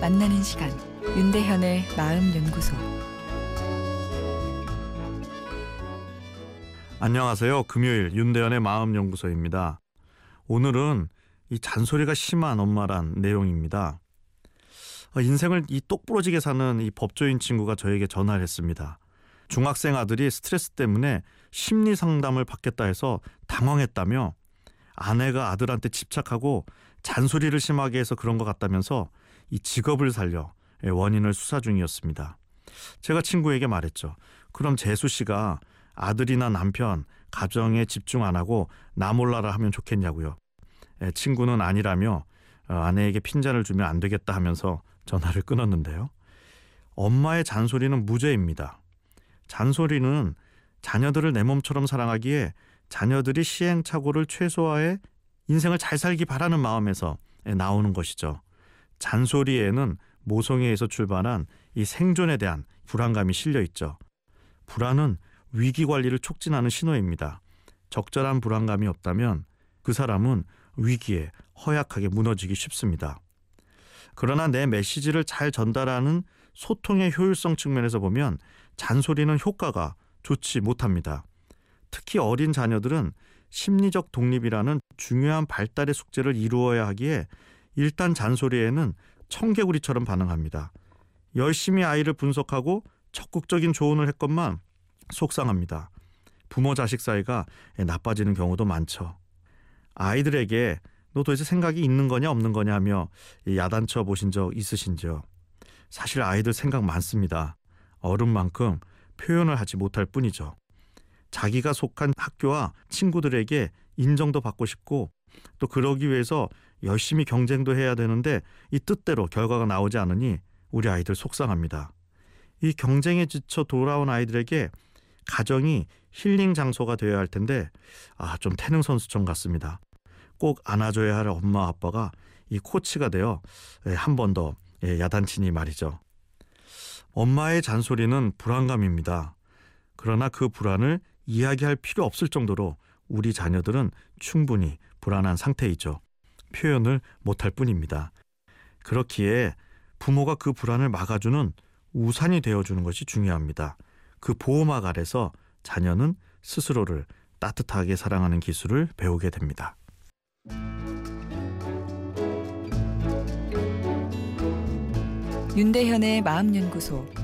만나는 시간 윤대현의 마음 연구소 안녕하세요. 금요일 윤대현의 마음 연구소입니다. 오늘은 이 잔소리가 심한 엄마란 내용입니다. 어, 인생을 이 똑부러지게 사는 이 법조인 친구가 저에게 전화를 했습니다. 중학생 아들이 스트레스 때문에 심리 상담을 받겠다 해서 당황했다며 아내가 아들한테 집착하고 잔소리를 심하게 해서 그런 것 같다면서 이 직업을 살려 원인을 수사 중이었습니다. 제가 친구에게 말했죠. 그럼 재수 씨가 아들이나 남편, 가정에 집중 안 하고 나 몰라라 하면 좋겠냐고요. 친구는 아니라며 어, 아내에게 핀잔을 주면 안 되겠다 하면서 전화를 끊었는데요. 엄마의 잔소리는 무죄입니다. 잔소리는 자녀들을 내 몸처럼 사랑하기에 자녀들이 시행착오를 최소화해 인생을 잘 살기 바라는 마음에서 나오는 것이죠. 잔소리에는 모성애에서 출발한 이 생존에 대한 불안감이 실려 있죠. 불안은 위기 관리를 촉진하는 신호입니다. 적절한 불안감이 없다면 그 사람은 위기에 허약하게 무너지기 쉽습니다. 그러나 내 메시지를 잘 전달하는 소통의 효율성 측면에서 보면 잔소리는 효과가 좋지 못합니다. 특히 어린 자녀들은 심리적 독립이라는 중요한 발달의 숙제를 이루어야 하기에 일단 잔소리에는 청개구리처럼 반응합니다. 열심히 아이를 분석하고 적극적인 조언을 했건만 속상합니다. 부모 자식 사이가 나빠지는 경우도 많죠. 아이들에게 너 도대체 생각이 있는 거냐 없는 거냐 하며 야단쳐 보신 적 있으신지요? 사실 아이들 생각 많습니다. 어른만큼 표현을 하지 못할 뿐이죠. 자기가 속한 학교와 친구들에게 인정도 받고 싶고 또 그러기 위해서 열심히 경쟁도 해야 되는데 이 뜻대로 결과가 나오지 않으니 우리 아이들 속상합니다. 이 경쟁에 지쳐 돌아온 아이들에게 가정이 힐링 장소가 되어야 할 텐데 아 좀 태능 선수촌 같습니다. 꼭 안아줘야 할 엄마 아빠가 이 코치가 되어 예, 한번 더 예, 야단치니 말이죠. 엄마의 잔소리는 불안감입니다. 그러나 그 불안을 이야기할 필요 없을 정도로 우리 자녀들은 충분히 불안한 상태이죠. 표현을 못할 뿐입니다. 그렇기에 부모가 그 불안을 막아주는 우산이 되어주는 것이 중요합니다. 그 보호막 아래서 자녀는 스스로를 따뜻하게 사랑하는 기술을 배우게 됩니다. 윤대현의 마음연구소